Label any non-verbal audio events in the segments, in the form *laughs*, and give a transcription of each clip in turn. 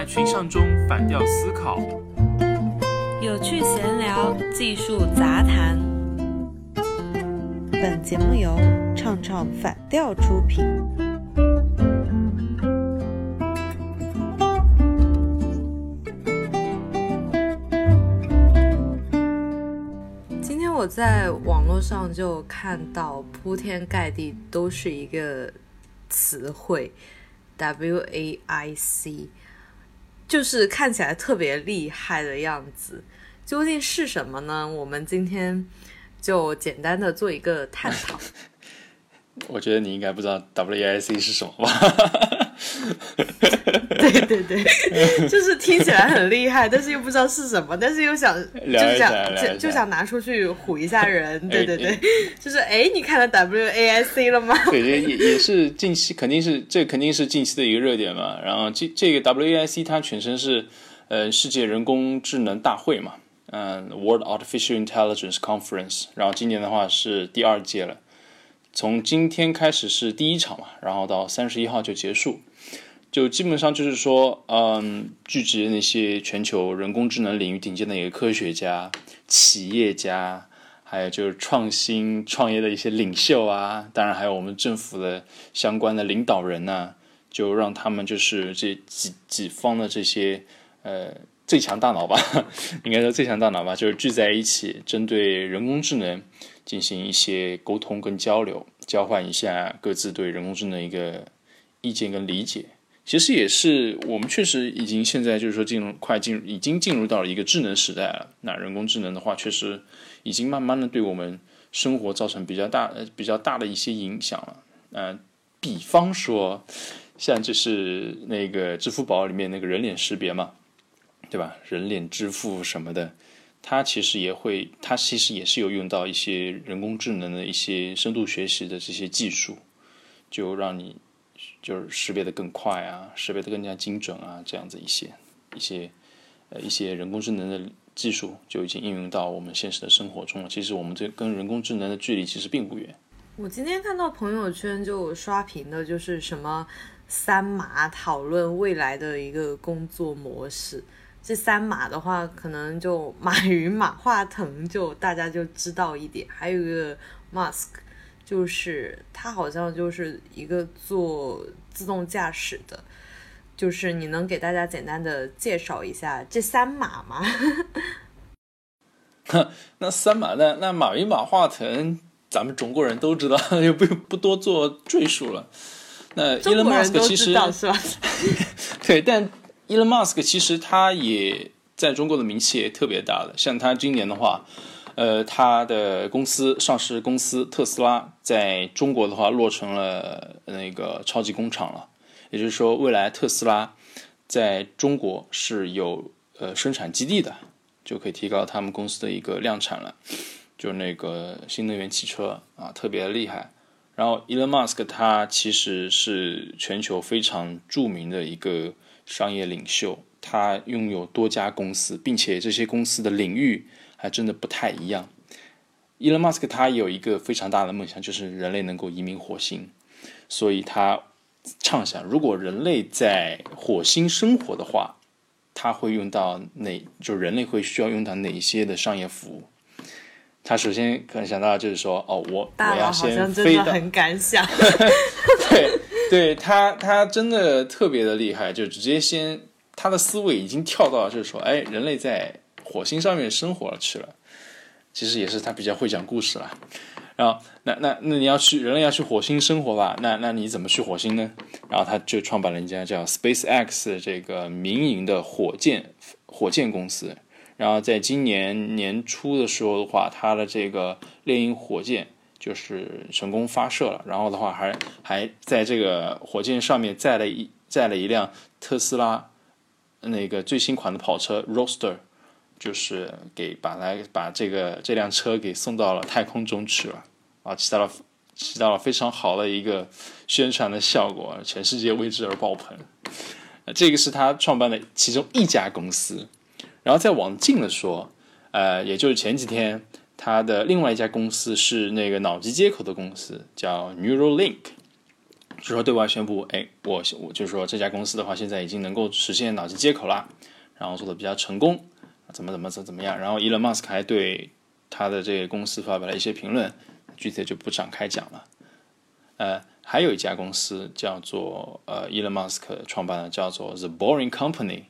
在群像中反调思考，有趣闲聊，技术杂谈。本节目由唱唱反调出品。今天我在网络上就看到铺天盖地都是一个词汇，W A I C，就是看起来特别厉害的样子。究竟是什么呢？我们今天就简单的做一个探讨。*laughs* 我觉得你应该不知道 WAIC 是什么吧？对 *laughs* 对对，*laughs* 就是听起来很厉害，但是又不知道是什么，但是又想就想就就想拿出去唬一下人。*laughs* 对对对，就是哎，你看了 WAIC 了吗？对，也也是近期肯定是这肯定是近期的一个热点嘛。然后这这个 WAIC 它全称是呃世界人工智能大会嘛，嗯，World Artificial Intelligence Conference。然后今年的话是第二届了。从今天开始是第一场嘛，然后到三十一号就结束，就基本上就是说，嗯，聚集那些全球人工智能领域顶尖的一个科学家、企业家，还有就是创新创业的一些领袖啊，当然还有我们政府的相关的领导人呐，就让他们就是这几几方的这些呃最强大脑吧，*laughs* 应该说最强大脑吧，就是聚在一起，针对人工智能。进行一些沟通跟交流，交换一下各自对人工智能一个意见跟理解。其实也是我们确实已经现在就是说进入快进已经进入到了一个智能时代了。那人工智能的话，确实已经慢慢的对我们生活造成比较大呃比较大的一些影响了。嗯，比方说像就是那个支付宝里面那个人脸识别嘛，对吧？人脸支付什么的。它其实也会，它其实也是有用到一些人工智能的一些深度学习的这些技术，就让你就是识别的更快啊，识别的更加精准啊，这样子一些一些呃一些人工智能的技术就已经应用到我们现实的生活中了。其实我们这跟人工智能的距离其实并不远。我今天看到朋友圈就刷屏的就是什么三马讨论未来的一个工作模式。这三马的话，可能就马云、马化腾，就大家就知道一点。还有一个 Musk，就是他好像就是一个做自动驾驶的。就是你能给大家简单的介绍一下这三马吗？*laughs* 那三马，那那马云、马化腾，咱们中国人都知道，*laughs* 就不不多做赘述了。那 Elon Musk 其实是吧？*laughs* 对，但。Elon Musk 其实他也在中国的名气也特别大的，像他今年的话，呃，他的公司上市公司特斯拉在中国的话落成了那个超级工厂了，也就是说，未来特斯拉在中国是有呃生产基地的，就可以提高他们公司的一个量产了，就那个新能源汽车啊，特别厉害。然后 Elon Musk 他其实是全球非常著名的一个。商业领袖，他拥有多家公司，并且这些公司的领域还真的不太一样。伊隆马斯克他有一个非常大的梦想，就是人类能够移民火星，所以他畅想，如果人类在火星生活的话，他会用到哪？就人类会需要用到哪些的商业服务？他首先可能想到就是说，哦，我我要先飞到，很敢想，*laughs* 对。对他，他真的特别的厉害，就直接先他的思维已经跳到就是说，哎，人类在火星上面生活去了。其实也是他比较会讲故事了。然后，那那那你要去人类要去火星生活吧？那那你怎么去火星呢？然后他就创办了一家叫 SpaceX 这个民营的火箭火箭公司。然后在今年年初的时候的话，他的这个猎鹰火箭。就是成功发射了，然后的话还还在这个火箭上面载了一载了一辆特斯拉那个最新款的跑车 Roster，就是给把来把这个这辆车给送到了太空中去了啊，起到了起到了非常好的一个宣传的效果，全世界为之而爆棚。这个是他创办的其中一家公司，然后再往近了说，呃，也就是前几天。他的另外一家公司是那个脑机接口的公司，叫 Neuralink。就说对外宣布，哎，我我就是说这家公司的话，现在已经能够实现脑机接口了，然后做的比较成功，怎么怎么怎怎么样。然后伊隆马斯克还对他的这个公司发表了一些评论，具体就不展开讲了。呃，还有一家公司叫做呃伊隆马斯克创办的，叫做 The Boring Company，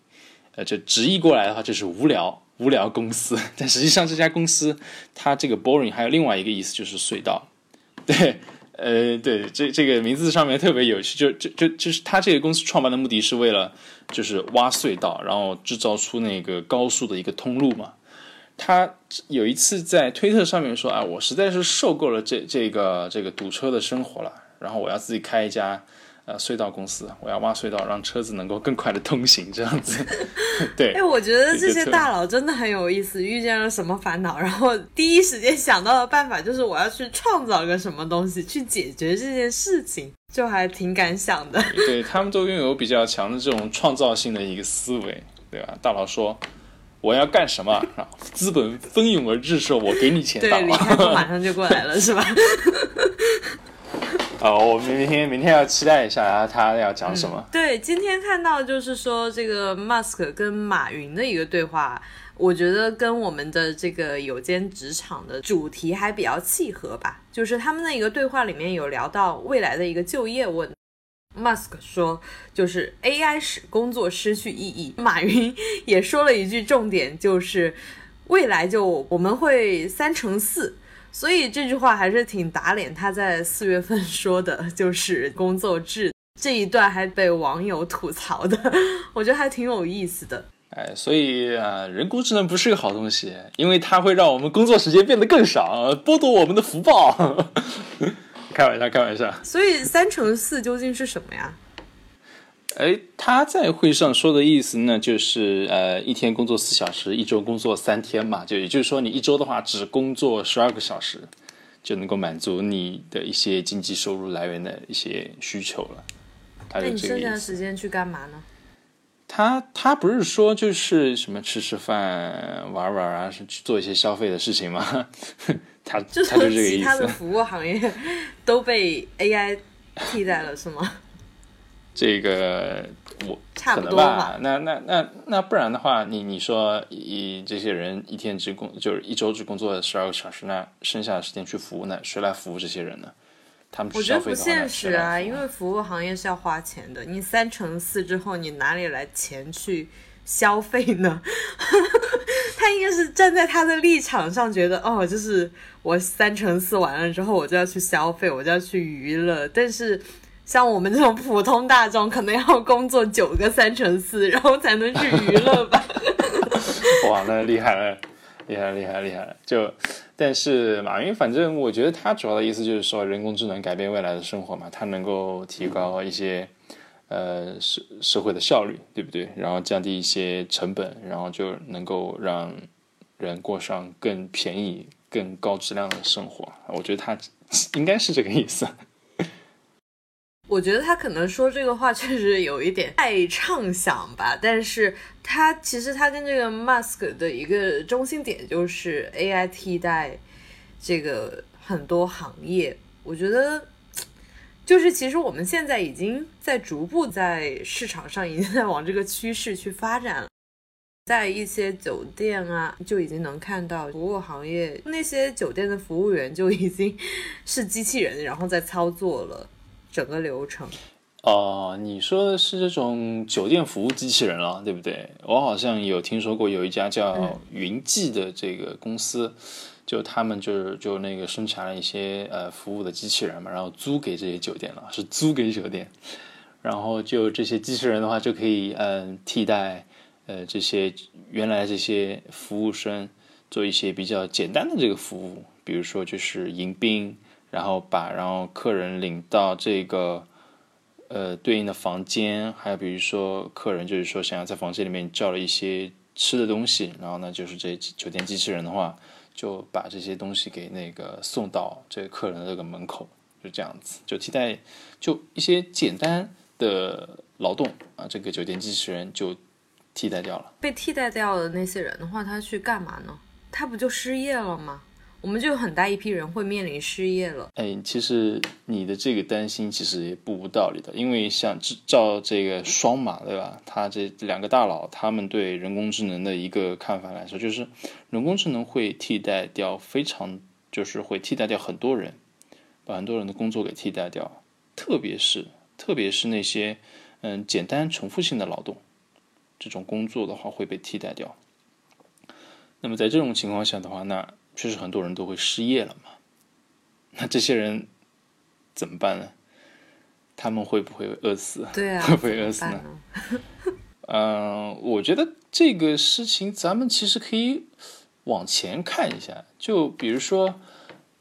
呃，就直译过来的话就是无聊无聊公司。*laughs* 但实际上这家公司它这个 boring 还有另外一个意思就是隧道，*laughs* 对。呃，对，这这个名字上面特别有趣，就就就就是他这个公司创办的目的是为了就是挖隧道，然后制造出那个高速的一个通路嘛。他有一次在推特上面说啊，我实在是受够了这这个这个堵车的生活了，然后我要自己开一家。呃，隧道公司，我要挖隧道，让车子能够更快的通行，这样子。*laughs* 对，哎，我觉得这些大佬真的很有意思，遇见了什么烦恼，然后第一时间想到的办法就是我要去创造个什么东西去解决这件事情，就还挺敢想的。*laughs* 对他们都拥有比较强的这种创造性的一个思维，对吧？大佬说我要干什么，资本蜂拥而至说，我给你钱。对，李开复马上就过来了，是吧？*laughs* *laughs* 哦，我明天明天要期待一下啊他要讲什么。对，今天看到就是说这个 Musk 跟马云的一个对话，我觉得跟我们的这个有间职场的主题还比较契合吧。就是他们的一个对话里面有聊到未来的一个就业问，Musk 说就是 AI 使工作失去意义，马云也说了一句重点，就是未来就我们会三乘四。所以这句话还是挺打脸。他在四月份说的，就是工作制这一段还被网友吐槽的，*laughs* 我觉得还挺有意思的。哎，所以啊，人工智能不是个好东西，因为它会让我们工作时间变得更少，剥夺我们的福报。*laughs* 开玩笑，开玩笑。所以三乘四究竟是什么呀？哎，他在会上说的意思呢，就是呃，一天工作四小时，一周工作三天嘛，就也就是说，你一周的话只工作十二个小时，就能够满足你的一些经济收入来源的一些需求了。那你剩下的时间去干嘛呢？他他不是说就是什么吃吃饭、玩玩啊，是去做一些消费的事情吗？*laughs* 他就是其他的服务行业都被 AI 替代了，是吗？这个我差不多吧，那那那那不然的话，你你说以这些人一天只工就是一周只工作十二个小时，那剩下的时间去服务，那谁来服务这些人呢？他们我觉得不现实啊，因为服务行业是要花钱的。你三乘四之后，你哪里来钱去消费呢？*laughs* 他应该是站在他的立场上，觉得哦，就是我三乘四完了之后，我就要去消费，我就要去娱乐，但是。像我们这种普通大众，可能要工作九个三乘四，然后才能去娱乐吧。*laughs* 哇，那厉害了，厉害厉害厉害！就，但是马云，反正我觉得他主要的意思就是说，人工智能改变未来的生活嘛，它能够提高一些呃社社会的效率，对不对？然后降低一些成本，然后就能够让人过上更便宜、更高质量的生活。我觉得他应该是这个意思。我觉得他可能说这个话确实有一点太畅想吧，但是他其实他跟这个 Musk 的一个中心点就是 AI 替代这个很多行业。我觉得就是其实我们现在已经在逐步在市场上已经在往这个趋势去发展了，在一些酒店啊就已经能看到服务行业那些酒店的服务员就已经 *laughs* 是机器人，然后在操作了。整个流程哦，你说的是这种酒店服务机器人了，对不对？我好像有听说过有一家叫云记的这个公司，就他们就是就那个生产了一些呃服务的机器人嘛，然后租给这些酒店了，是租给酒店，然后就这些机器人的话就可以嗯替代呃这些原来这些服务生做一些比较简单的这个服务，比如说就是迎宾。然后把然后客人领到这个呃对应的房间，还有比如说客人就是说想要在房间里面叫了一些吃的东西，然后呢就是这酒店机器人的话就把这些东西给那个送到这客人的这个门口，就这样子，就替代就一些简单的劳动啊，这个酒店机器人就替代掉了。被替代掉的那些人的话，他去干嘛呢？他不就失业了吗？我们就有很大一批人会面临失业了。哎，其实你的这个担心其实也不无道理的，因为像照这个双马对吧？他这两个大佬他们对人工智能的一个看法来说，就是人工智能会替代掉非常，就是会替代掉很多人，把很多人的工作给替代掉，特别是特别是那些嗯简单重复性的劳动，这种工作的话会被替代掉。那么在这种情况下的话，那确实很多人都会失业了嘛？那这些人怎么办呢？他们会不会饿死？对啊，会不会饿死呢？嗯，我觉得这个事情咱们其实可以往前看一下。就比如说，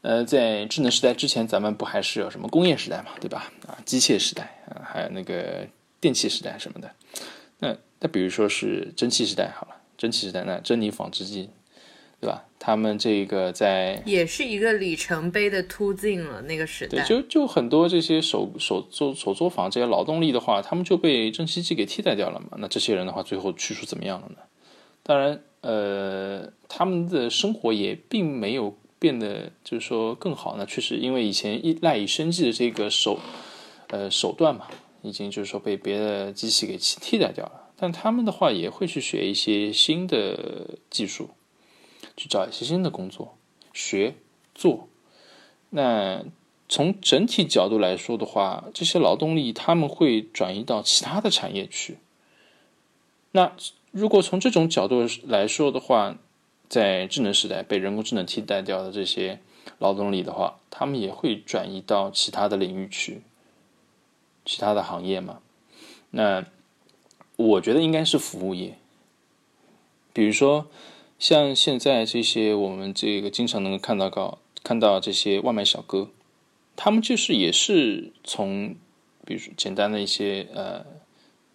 呃，在智能时代之前，咱们不还是有什么工业时代嘛，对吧？啊，机械时代啊，还有那个电气时代什么的。那那比如说是蒸汽时代好了，蒸汽时代那珍妮纺织机。对吧？他们这个在也是一个里程碑的突进了那个时代。对，就就很多这些手手做手作坊这些劳动力的话，他们就被蒸汽机给替代掉了嘛。那这些人的话，最后去处怎么样了呢？当然，呃，他们的生活也并没有变得就是说更好。那确实，因为以前依赖以生计的这个手呃手段嘛，已经就是说被别的机器给替代掉了。但他们的话也会去学一些新的技术。去找一些新的工作，学做。那从整体角度来说的话，这些劳动力他们会转移到其他的产业去。那如果从这种角度来说的话，在智能时代被人工智能替代掉的这些劳动力的话，他们也会转移到其他的领域去，其他的行业嘛。那我觉得应该是服务业，比如说。像现在这些，我们这个经常能够看到高看到这些外卖小哥，他们就是也是从，比如说简单的一些呃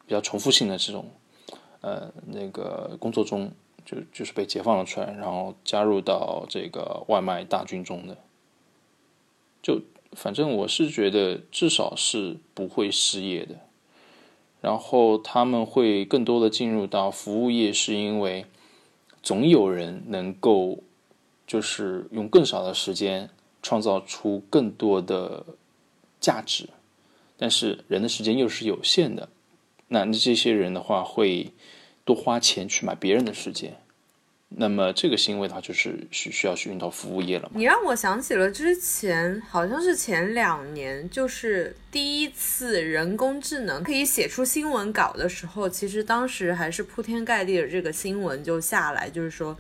比较重复性的这种呃那个工作中，就就是被解放了出来，然后加入到这个外卖大军中的。就反正我是觉得至少是不会失业的，然后他们会更多的进入到服务业，是因为。总有人能够，就是用更少的时间创造出更多的价值，但是人的时间又是有限的，那这些人的话会多花钱去买别人的时间。那么这个行为的话，就是需需要去用到服务业了。你让我想起了之前，好像是前两年，就是第一次人工智能可以写出新闻稿的时候，其实当时还是铺天盖地的这个新闻就下来，就是说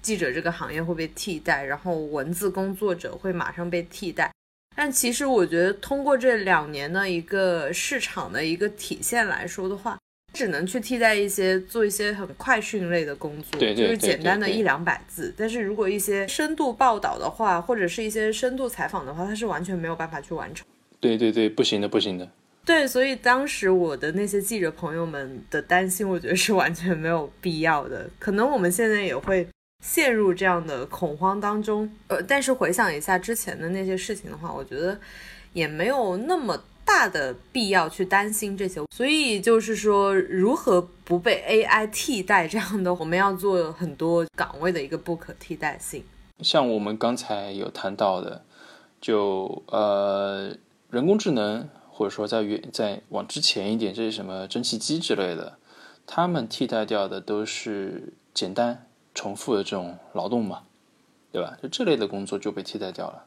记者这个行业会被替代，然后文字工作者会马上被替代。但其实我觉得，通过这两年的一个市场的一个体现来说的话。只能去替代一些做一些很快讯类的工作，对就是简单的一两百字。但是如果一些深度报道的话，或者是一些深度采访的话，它是完全没有办法去完成。对对对，不行的，不行的。对，所以当时我的那些记者朋友们的担心，我觉得是完全没有必要的。可能我们现在也会陷入这样的恐慌当中。呃，但是回想一下之前的那些事情的话，我觉得也没有那么。大的必要去担心这些，所以就是说，如何不被 AI 替代这样的，我们要做很多岗位的一个不可替代性。像我们刚才有谈到的，就呃人工智能，或者说在远在往之前一点，这些什么蒸汽机之类的，他们替代掉的都是简单重复的这种劳动嘛，对吧？就这类的工作就被替代掉了。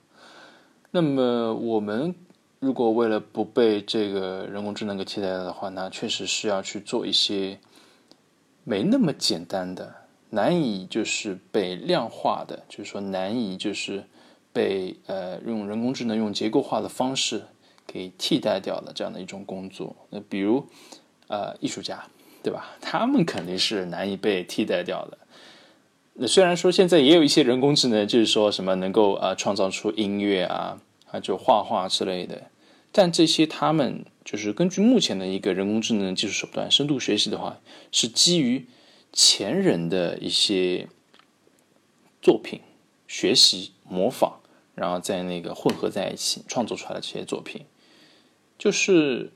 那么我们。如果为了不被这个人工智能给替代的话，那确实是要去做一些没那么简单的、难以就是被量化的，就是说难以就是被呃用人工智能用结构化的方式给替代掉的这样的一种工作。那比如呃艺术家，对吧？*laughs* 他们肯定是难以被替代掉的。那虽然说现在也有一些人工智能，就是说什么能够啊创造出音乐啊。啊，就画画之类的，但这些他们就是根据目前的一个人工智能技术手段，深度学习的话，是基于前人的一些作品学习模仿，然后在那个混合在一起创作出来的这些作品，就是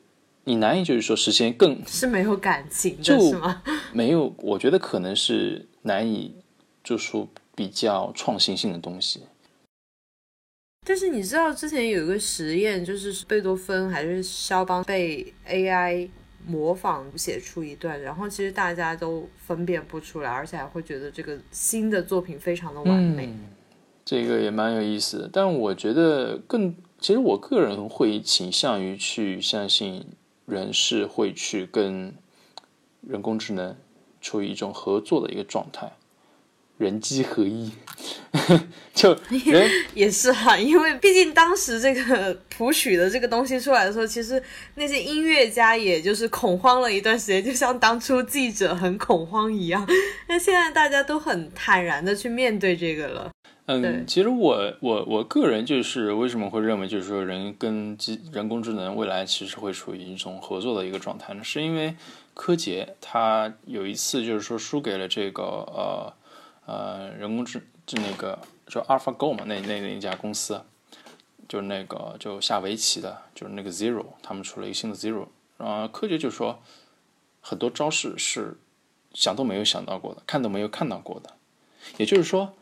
你难以就是说实现更 *laughs* 是没有感情的是吗？*laughs* 没有，我觉得可能是难以就说比较创新性的东西。但是你知道之前有一个实验，就是贝多芬还是肖邦被 AI 模仿写出一段，然后其实大家都分辨不出来，而且还会觉得这个新的作品非常的完美。这个也蛮有意思的，但我觉得更，其实我个人会倾向于去相信人是会去跟人工智能处于一种合作的一个状态，人机合一。*laughs* 就 *laughs* 人也是哈，因为毕竟当时这个谱曲的这个东西出来的时候，其实那些音乐家也就是恐慌了一段时间，就像当初记者很恐慌一样。那现在大家都很坦然的去面对这个了。嗯，其实我我我个人就是为什么会认为就是说人跟机人工智能未来其实会处于一种合作的一个状态呢？是因为柯洁他有一次就是说输给了这个呃呃人工智就那个就 AlphaGo 嘛，那那那一家公司，就那个就下围棋的，就是那个 Zero，他们出了一个新的 Zero，然后柯洁就说很多招式是想都没有想到过的，看都没有看到过的，也就是说。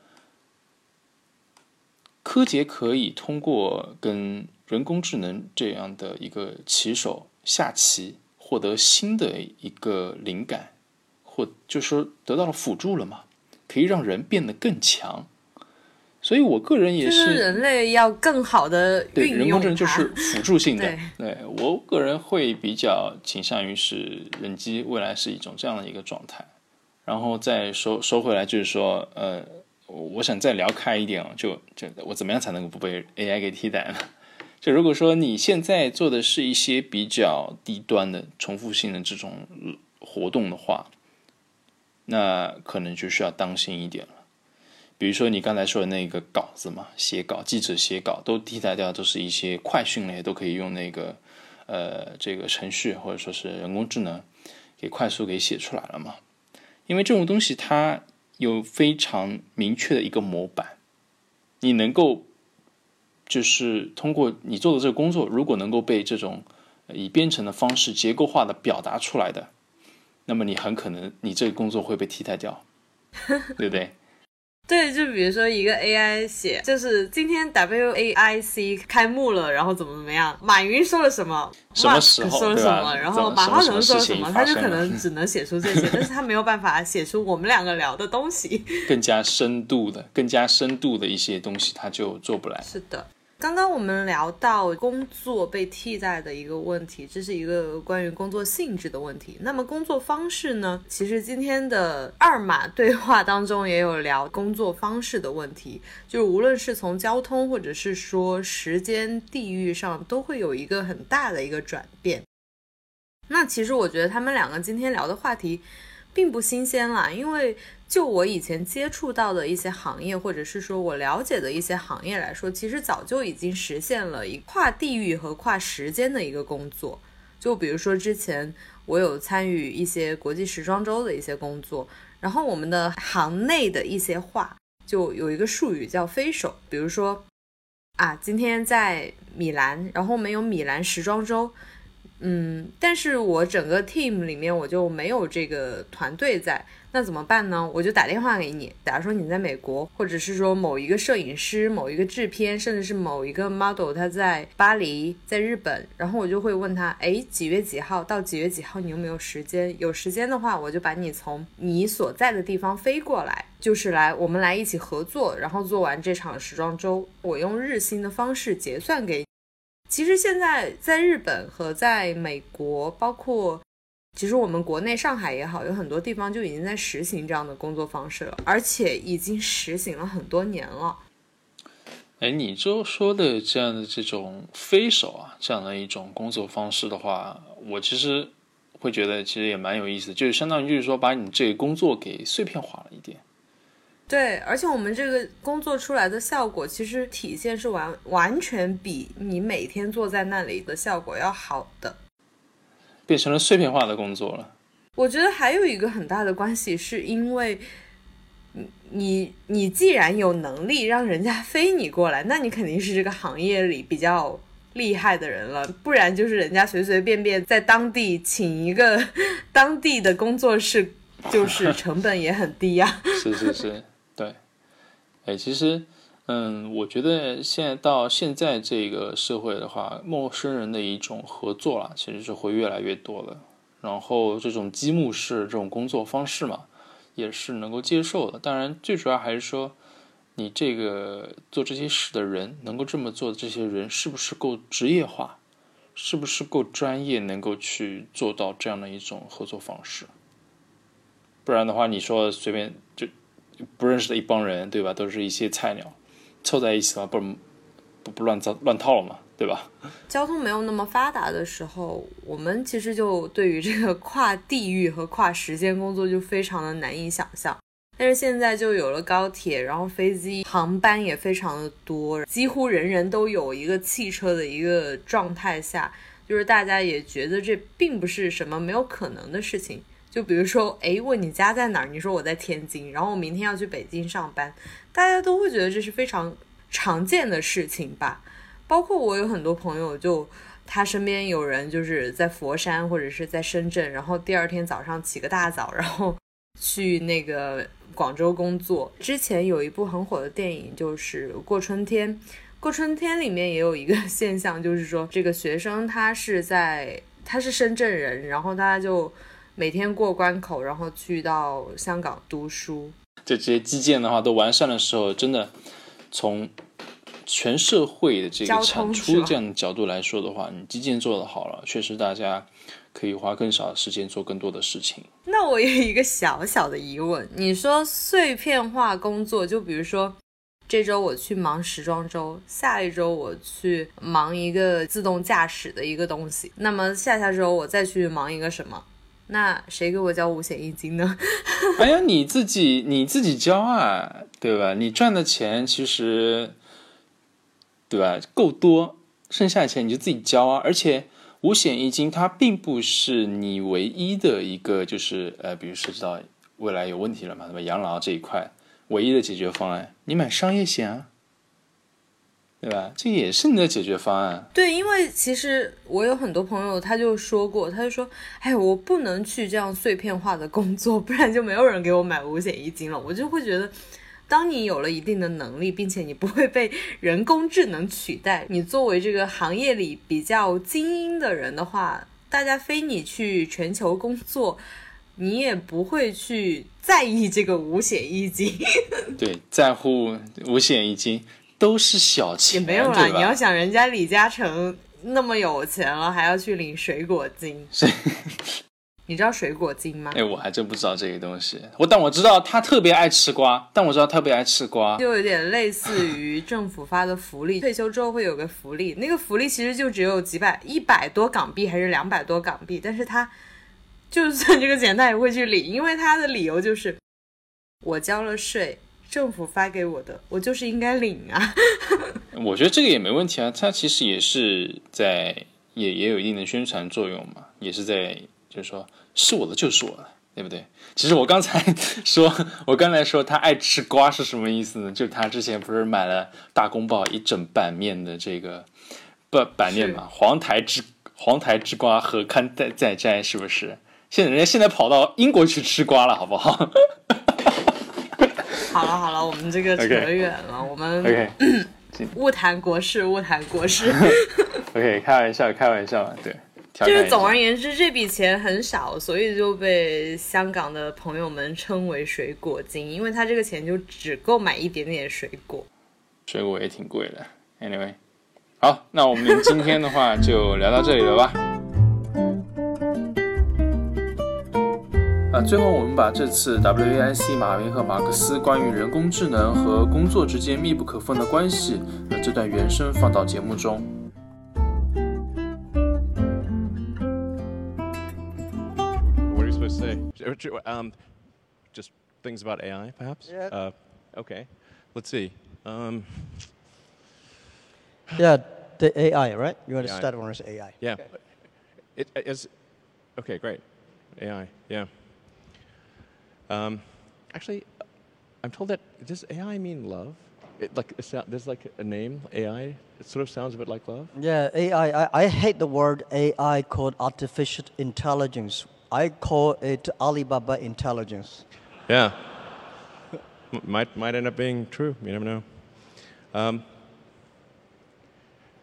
柯洁可以通过跟人工智能这样的一个棋手下棋，获得新的一个灵感，或就是说得到了辅助了嘛，可以让人变得更强。所以我个人也是人类要更好的对人工智能就是辅助性的。对我个人会比较倾向于是人机未来是一种这样的一个状态。然后再说说回来，就是说呃。我想再聊开一点哦，就就我怎么样才能够不被 AI 给替代呢？*laughs* 就如果说你现在做的是一些比较低端的重复性的这种活动的话，那可能就需要当心一点了。比如说你刚才说的那个稿子嘛，写稿，记者写稿都替代掉，都是一些快讯类，都可以用那个呃这个程序或者说是人工智能给快速给写出来了嘛。因为这种东西它。有非常明确的一个模板，你能够就是通过你做的这个工作，如果能够被这种以编程的方式结构化的表达出来的，那么你很可能你这个工作会被替代掉，*laughs* 对不对？对，就比如说一个 AI 写，就是今天 WAIC 开幕了，然后怎么怎么样，马云说了什么，什么时候说了什么，然后马化腾说了什么，他就可能只能写出这些，但是他没有办法写出我们两个聊的东西，*laughs* 更加深度的、更加深度的一些东西，他就做不来。是的。刚刚我们聊到工作被替代的一个问题，这是一个关于工作性质的问题。那么工作方式呢？其实今天的二码对话当中也有聊工作方式的问题，就是无论是从交通或者是说时间、地域上，都会有一个很大的一个转变。那其实我觉得他们两个今天聊的话题并不新鲜啦，因为。就我以前接触到的一些行业，或者是说我了解的一些行业来说，其实早就已经实现了一跨地域和跨时间的一个工作。就比如说之前我有参与一些国际时装周的一些工作，然后我们的行内的一些话就有一个术语叫飞手，比如说啊，今天在米兰，然后我们有米兰时装周，嗯，但是我整个 team 里面我就没有这个团队在。那怎么办呢？我就打电话给你，假如说你在美国，或者是说某一个摄影师、某一个制片，甚至是某一个 model，他在巴黎，在日本，然后我就会问他，哎，几月几号到几月几号，你有没有时间？有时间的话，我就把你从你所在的地方飞过来，就是来我们来一起合作，然后做完这场时装周，我用日薪的方式结算给你。其实现在在日本和在美国，包括。其实我们国内上海也好，有很多地方就已经在实行这样的工作方式了，而且已经实行了很多年了。哎，你就说的这样的这种飞手啊，这样的一种工作方式的话，我其实会觉得其实也蛮有意思，就是相当于就是说把你这个工作给碎片化了一点。对，而且我们这个工作出来的效果，其实体现是完完全比你每天坐在那里的效果要好的。变成了碎片化的工作了。我觉得还有一个很大的关系，是因为你你你既然有能力让人家 *laughs* 飞你过来，那你肯定是这个行业里比较厉害的人了，不然就是人家随随便便在当地请一个 *laughs* 当地的工作室，就是成本也很低呀。是是是，对。哎，其实嗯，我觉得现在到现在这个社会的话，陌生人的一种合作啦，其实是会越来越多的。然后这种积木式这种工作方式嘛，也是能够接受的。当然，最主要还是说，你这个做这些事的人，能够这么做的这些人，是不是够职业化，是不是够专业，能够去做到这样的一种合作方式？不然的话，你说随便不认识的一帮人，对吧？都是一些菜鸟。凑在一起嘛，不不不乱糟乱套了嘛，对吧？交通没有那么发达的时候，我们其实就对于这个跨地域和跨时间工作就非常的难以想象。但是现在就有了高铁，然后飞机航班也非常的多，几乎人人都有一个汽车的一个状态下，就是大家也觉得这并不是什么没有可能的事情。就比如说，哎，问你家在哪儿？你说我在天津，然后我明天要去北京上班，大家都会觉得这是非常常见的事情吧。包括我有很多朋友，就他身边有人就是在佛山或者是在深圳，然后第二天早上起个大早，然后去那个广州工作。之前有一部很火的电影就是《过春天》，《过春天》里面也有一个 *laughs* 现象，就是说这个学生他是在他是深圳人，然后他就。每天过关口，然后去到香港读书。就这些基建的话都完善的时候，真的从全社会的这个产出这样的角度来说的话，你基建做得好了，确实大家可以花更少的时间做更多的事情。那我有一个小小的疑问，你说碎片化工作，就比如说这周我去忙时装周，下一周我去忙一个自动驾驶的一个东西，那么下下周我再去忙一个什么？那谁给我交五险一金呢？*laughs* 哎呀，你自己你自己交啊，对吧？你赚的钱其实，对吧？够多，剩下的钱你就自己交啊。而且五险一金它并不是你唯一的一个，就是呃，比如涉及到未来有问题了嘛，什么养老这一块唯一的解决方案，你买商业险啊。对吧？这也是你的解决方案。对，因为其实我有很多朋友，他就说过，他就说：“哎，我不能去这样碎片化的工作，不然就没有人给我买五险一金了。”我就会觉得，当你有了一定的能力，并且你不会被人工智能取代，你作为这个行业里比较精英的人的话，大家非你去全球工作，你也不会去在意这个五险一金。对，在乎五险一金。都是小钱，也没有啦。你要想，人家李嘉诚那么有钱了，还要去领水果金。*laughs* 你知道水果金吗？哎，我还真不知道这个东西。我但我知道他特别爱吃瓜，但我知道特别爱吃瓜，就有点类似于政府发的福利。退休之后会有个福利，那个福利其实就只有几百、一百多港币还是两百多港币，但是他就算这个钱他也会去领，因为他的理由就是我交了税。政府发给我的，我就是应该领啊。*laughs* 我觉得这个也没问题啊，它其实也是在也也有一定的宣传作用嘛，也是在就是说是我的就是我的，对不对？其实我刚才 *laughs* 说，我刚才说他爱吃瓜是什么意思呢？就他之前不是买了大公报一整版面的这个版版面嘛，黄台之黄台之瓜何堪再再摘，是不是？现在人家现在跑到英国去吃瓜了，好不好？好了好了，我们这个扯远了，我们勿 *clears throat* 谈国事，勿谈国事。*laughs* OK，开玩笑，开玩笑，对。就是总而言之，这笔钱很少，所以就被香港的朋友们称为“水果金”，因为他这个钱就只够买一点点水果。水果也挺贵的。Anyway，好，那我们今天的话就聊到这里了吧。啊，最后我们把这次 WAIC 马云和马克思关于人工智能和工作之间密不可分的关系，呃，这段原声放到节目中。What are you supposed to say? Um, just things about AI, perhaps. Yeah. Uh, okay. Let's see. Um. Yeah, the AI, right? You want to start on AI? Yeah. It is. Okay, great. AI. Yeah. Um, actually, I'm told that does AI mean love? It, like there's like a name AI. It sort of sounds a bit like love. Yeah, AI. I, I hate the word AI called artificial intelligence. I call it Alibaba intelligence. Yeah. might might end up being true. You never know. Um,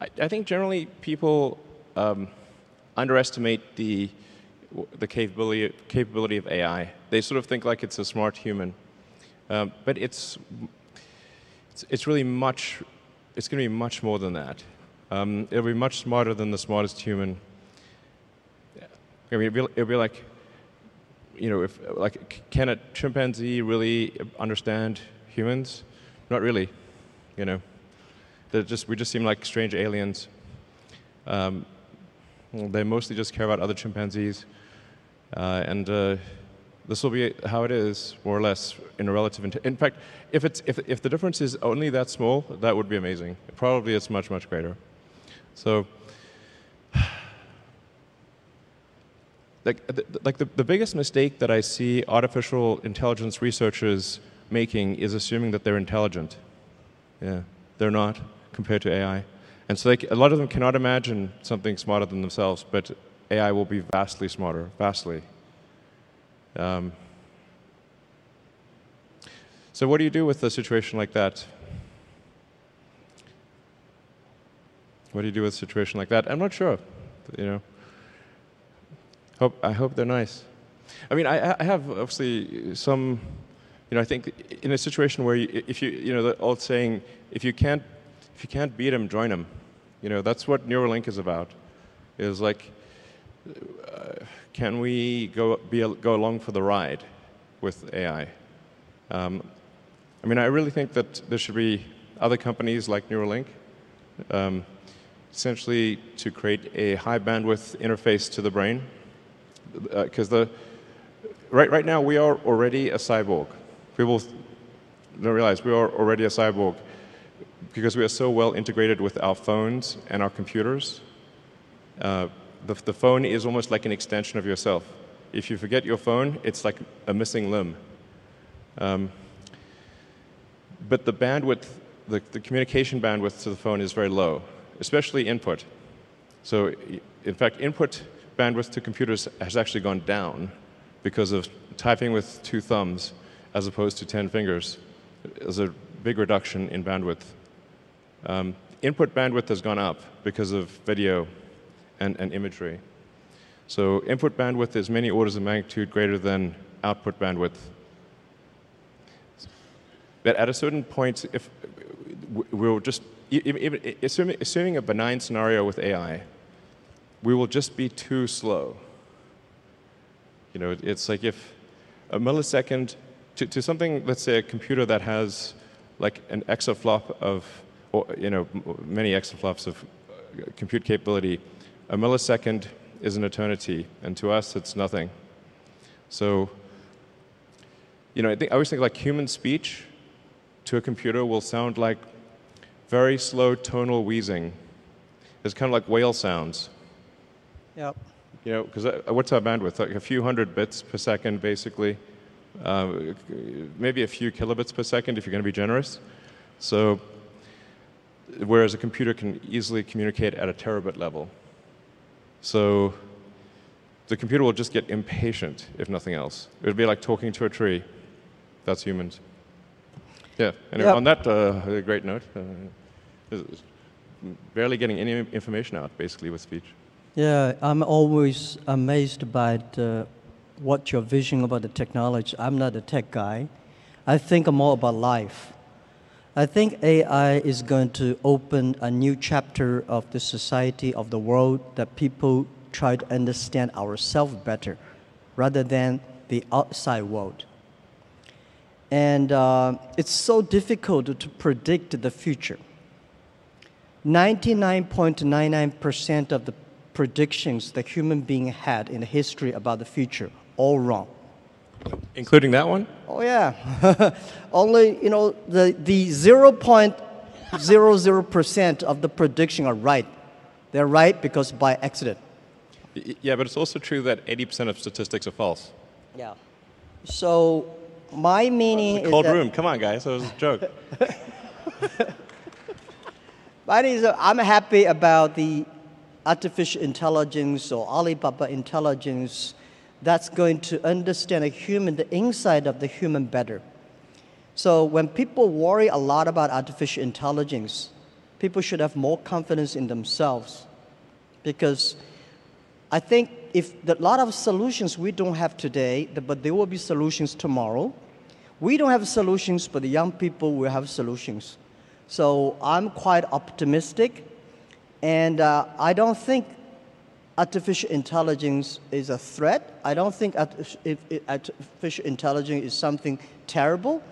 I, I think generally people um, underestimate the the capability capability of AI. They sort of think like it's a smart human, um, but it's, it's it's really much. It's going to be much more than that. Um, it'll be much smarter than the smartest human. I mean, it'll be, it'll be like, you know, if like, can a chimpanzee really understand humans? Not really. You know, just we just seem like strange aliens. Um, they mostly just care about other chimpanzees, uh, and uh, this will be how it is, more or less, in a relative. In fact, if it's if if the difference is only that small, that would be amazing. Probably it's much much greater. So. *sighs* Like, like the, the biggest mistake that I see artificial intelligence researchers making is assuming that they're intelligent. Yeah, they're not compared to AI. And so a lot of them cannot imagine something smarter than themselves, but AI will be vastly smarter, vastly. Um, so what do you do with a situation like that? What do you do with a situation like that? I'm not sure. You know, hope I hope they're nice. I mean, I, I have obviously some. You know, I think in a situation where you, if you, you know, the old saying, if you can't, if you can't beat them, join them. You know, that's what Neuralink is about. Is like, uh, can we go be go along for the ride with AI? Um, I mean, I really think that there should be other companies like Neuralink, um, essentially to create a high bandwidth interface to the brain, because uh, the right right now we are already a cyborg. People don't realize we are already a cyborg because we are so well integrated with our phones and our computers. Uh, the, the phone is almost like an extension of yourself. If you forget your phone, it's like a missing limb. Um, but the bandwidth, the, the communication bandwidth to the phone is very low, especially input. So, in fact, input bandwidth to computers has actually gone down because of typing with two thumbs as opposed to 10 fingers. There's a big reduction in bandwidth. Um, input bandwidth has gone up because of video and, and imagery. So input bandwidth is many orders of magnitude greater than output bandwidth. But at a certain point, if we'll just, even, assuming, assuming a benign scenario with AI, we will just be too slow. You know, it's like if a millisecond to, to something, let's say a computer that has like an exaflop of, you know, many exaflops of uh, compute capability, a millisecond is an eternity, and to us, it's nothing. So, you know, I, think, I always think like human speech to a computer will sound like very slow tonal wheezing. It's kind of like whale sounds. Yep. You know, because uh, what's our bandwidth? Like a few hundred bits per second, basically. Uh, maybe a few kilobits per second if you're going to be generous. So, whereas a computer can easily communicate at a terabit level. So, the computer will just get impatient, if nothing else. It would be like talking to a tree. That's humans. Yeah. Anyway, Yep. on that uh, great note, uh, barely getting any information out, basically, with speech. Yeah, I'm always amazed by the, what your vision about the technology. I'm not a tech guy. I think more about life. I think AI is going to open a new chapter of the society of the world that people try to understand ourselves better rather than the outside world. And uh, it's so difficult to predict the future. 99.99% of the predictions that human being had in the history about the future all wrong. Including that one? Oh yeah, *laughs* only you know the the 0.00% of the prediction are right. They're right because by accident. Y- Yeah, but it's also true that 80% of statistics are false. Yeah. So my meaning is Cold that, room, come on, guys, that was a joke. *laughs* Is uh, I'm happy about the artificial intelligence or Alibaba intelligence that's going to understand a human, the inside of the human better. So when people worry a lot about artificial intelligence, people should have more confidence in themselves. Because I think if a lot of solutions we don't have today, but there will be solutions tomorrow. We don't have solutions, but the young people will have solutions. So I'm quite optimistic, and uh, I don't think artificial intelligence is a threat. I don't think artificial intelligence is something terrible,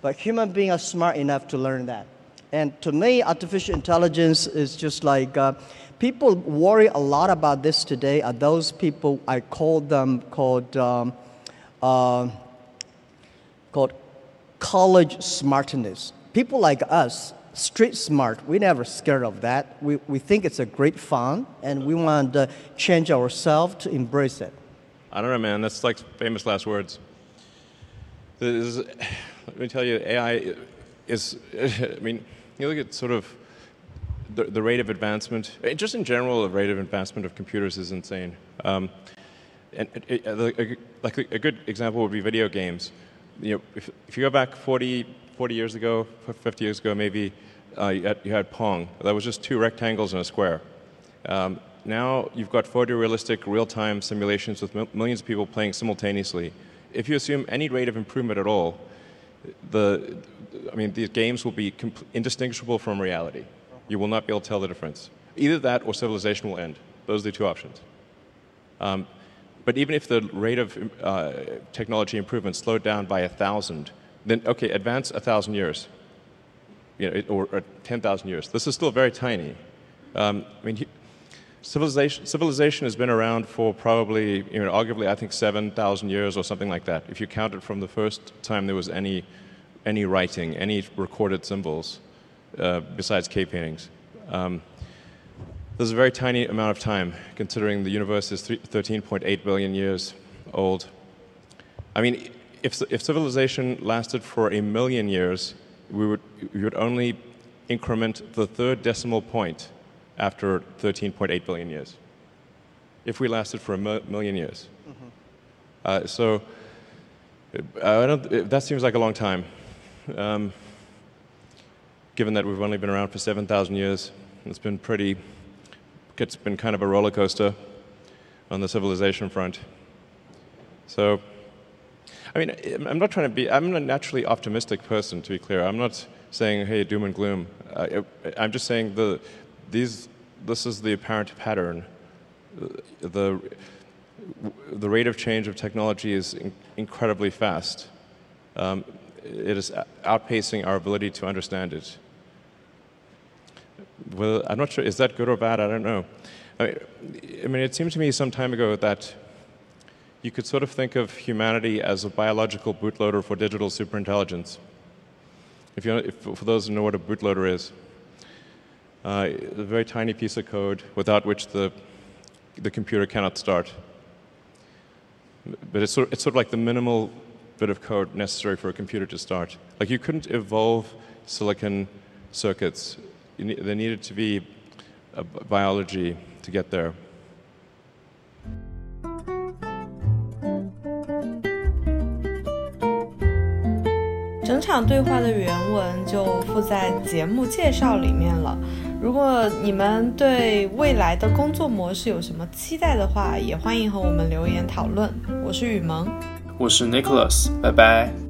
but human beings are smart enough to learn that. And to me, artificial intelligence is just like uh, people worry a lot about this today. Are those people I call them called um, uh, called college smartness. People like us, street smart, We're never scared of that. We, we think it's a great fun, and we want to change ourselves to embrace it. I don't know, man. That's like famous last words. Is, let me tell you, AI is, *laughs* I mean, you look at sort of the, the rate of advancement, just in general, the rate of advancement of computers is insane. Um, and it, it, like a good example would be video games you know, if, if, you go back 40, 40 years ago, 50 years ago, maybe uh, you, had, Pong. That was just two rectangles and a square. Um, now you've got photorealistic real-time simulations with millions of people playing simultaneously. If you assume any rate of improvement at all, the, I mean, these games will be indistinguishable from reality. You will not be able to tell the difference. Either that or civilization will end. Those are the two options. Um, but even if the rate of uh, technology improvement slowed down by a thousand, then okay, advance a thousand years, you know, or, or ten thousand years. This is still very tiny. Um, I mean, civilization civilization has been around for probably, you know, arguably, I think seven thousand years or something like that. If you count it from the first time there was any any writing, any recorded symbols, uh, besides cave paintings. Um, there's a very tiny amount of time, considering the universe is 13.8 billion years old. I mean, if, if civilization lasted for a million years, we would, we would only increment the third decimal point after 13.8 billion years. If we lasted for a million years. Mm-hmm. Uh, so uh, that seems like a long time. Um, given that we've only been around for 7,000 years, it's been pretty it's been kind of a roller coaster on the civilization front. So, I mean, I'm not trying to be, I'm a naturally optimistic person, to be clear. I'm not saying, hey, doom and gloom. Uh, I'm just saying the, these, this is the apparent pattern. The, the rate of change of technology is in, incredibly fast. Um, it is outpacing our ability to understand it well, I'm not sure, is that good or bad? I don't know. I I mean, it seemed to me some time ago that you could sort of think of humanity as a biological bootloader for digital superintelligence. If you, if, for those who know what a bootloader is, uh, a very tiny piece of code without which the, the computer cannot start. But it's sort, of, it's sort of like the minimal bit of code necessary for a computer to start. Like you couldn't evolve silicon circuits there needed to be biology to get there. 场对话的原文就附在节目介绍里面了。如果你们对未来的工作模式有什么期待的话，也欢迎和我们留言讨论。我是雨萌，我是 Nicholas，拜拜。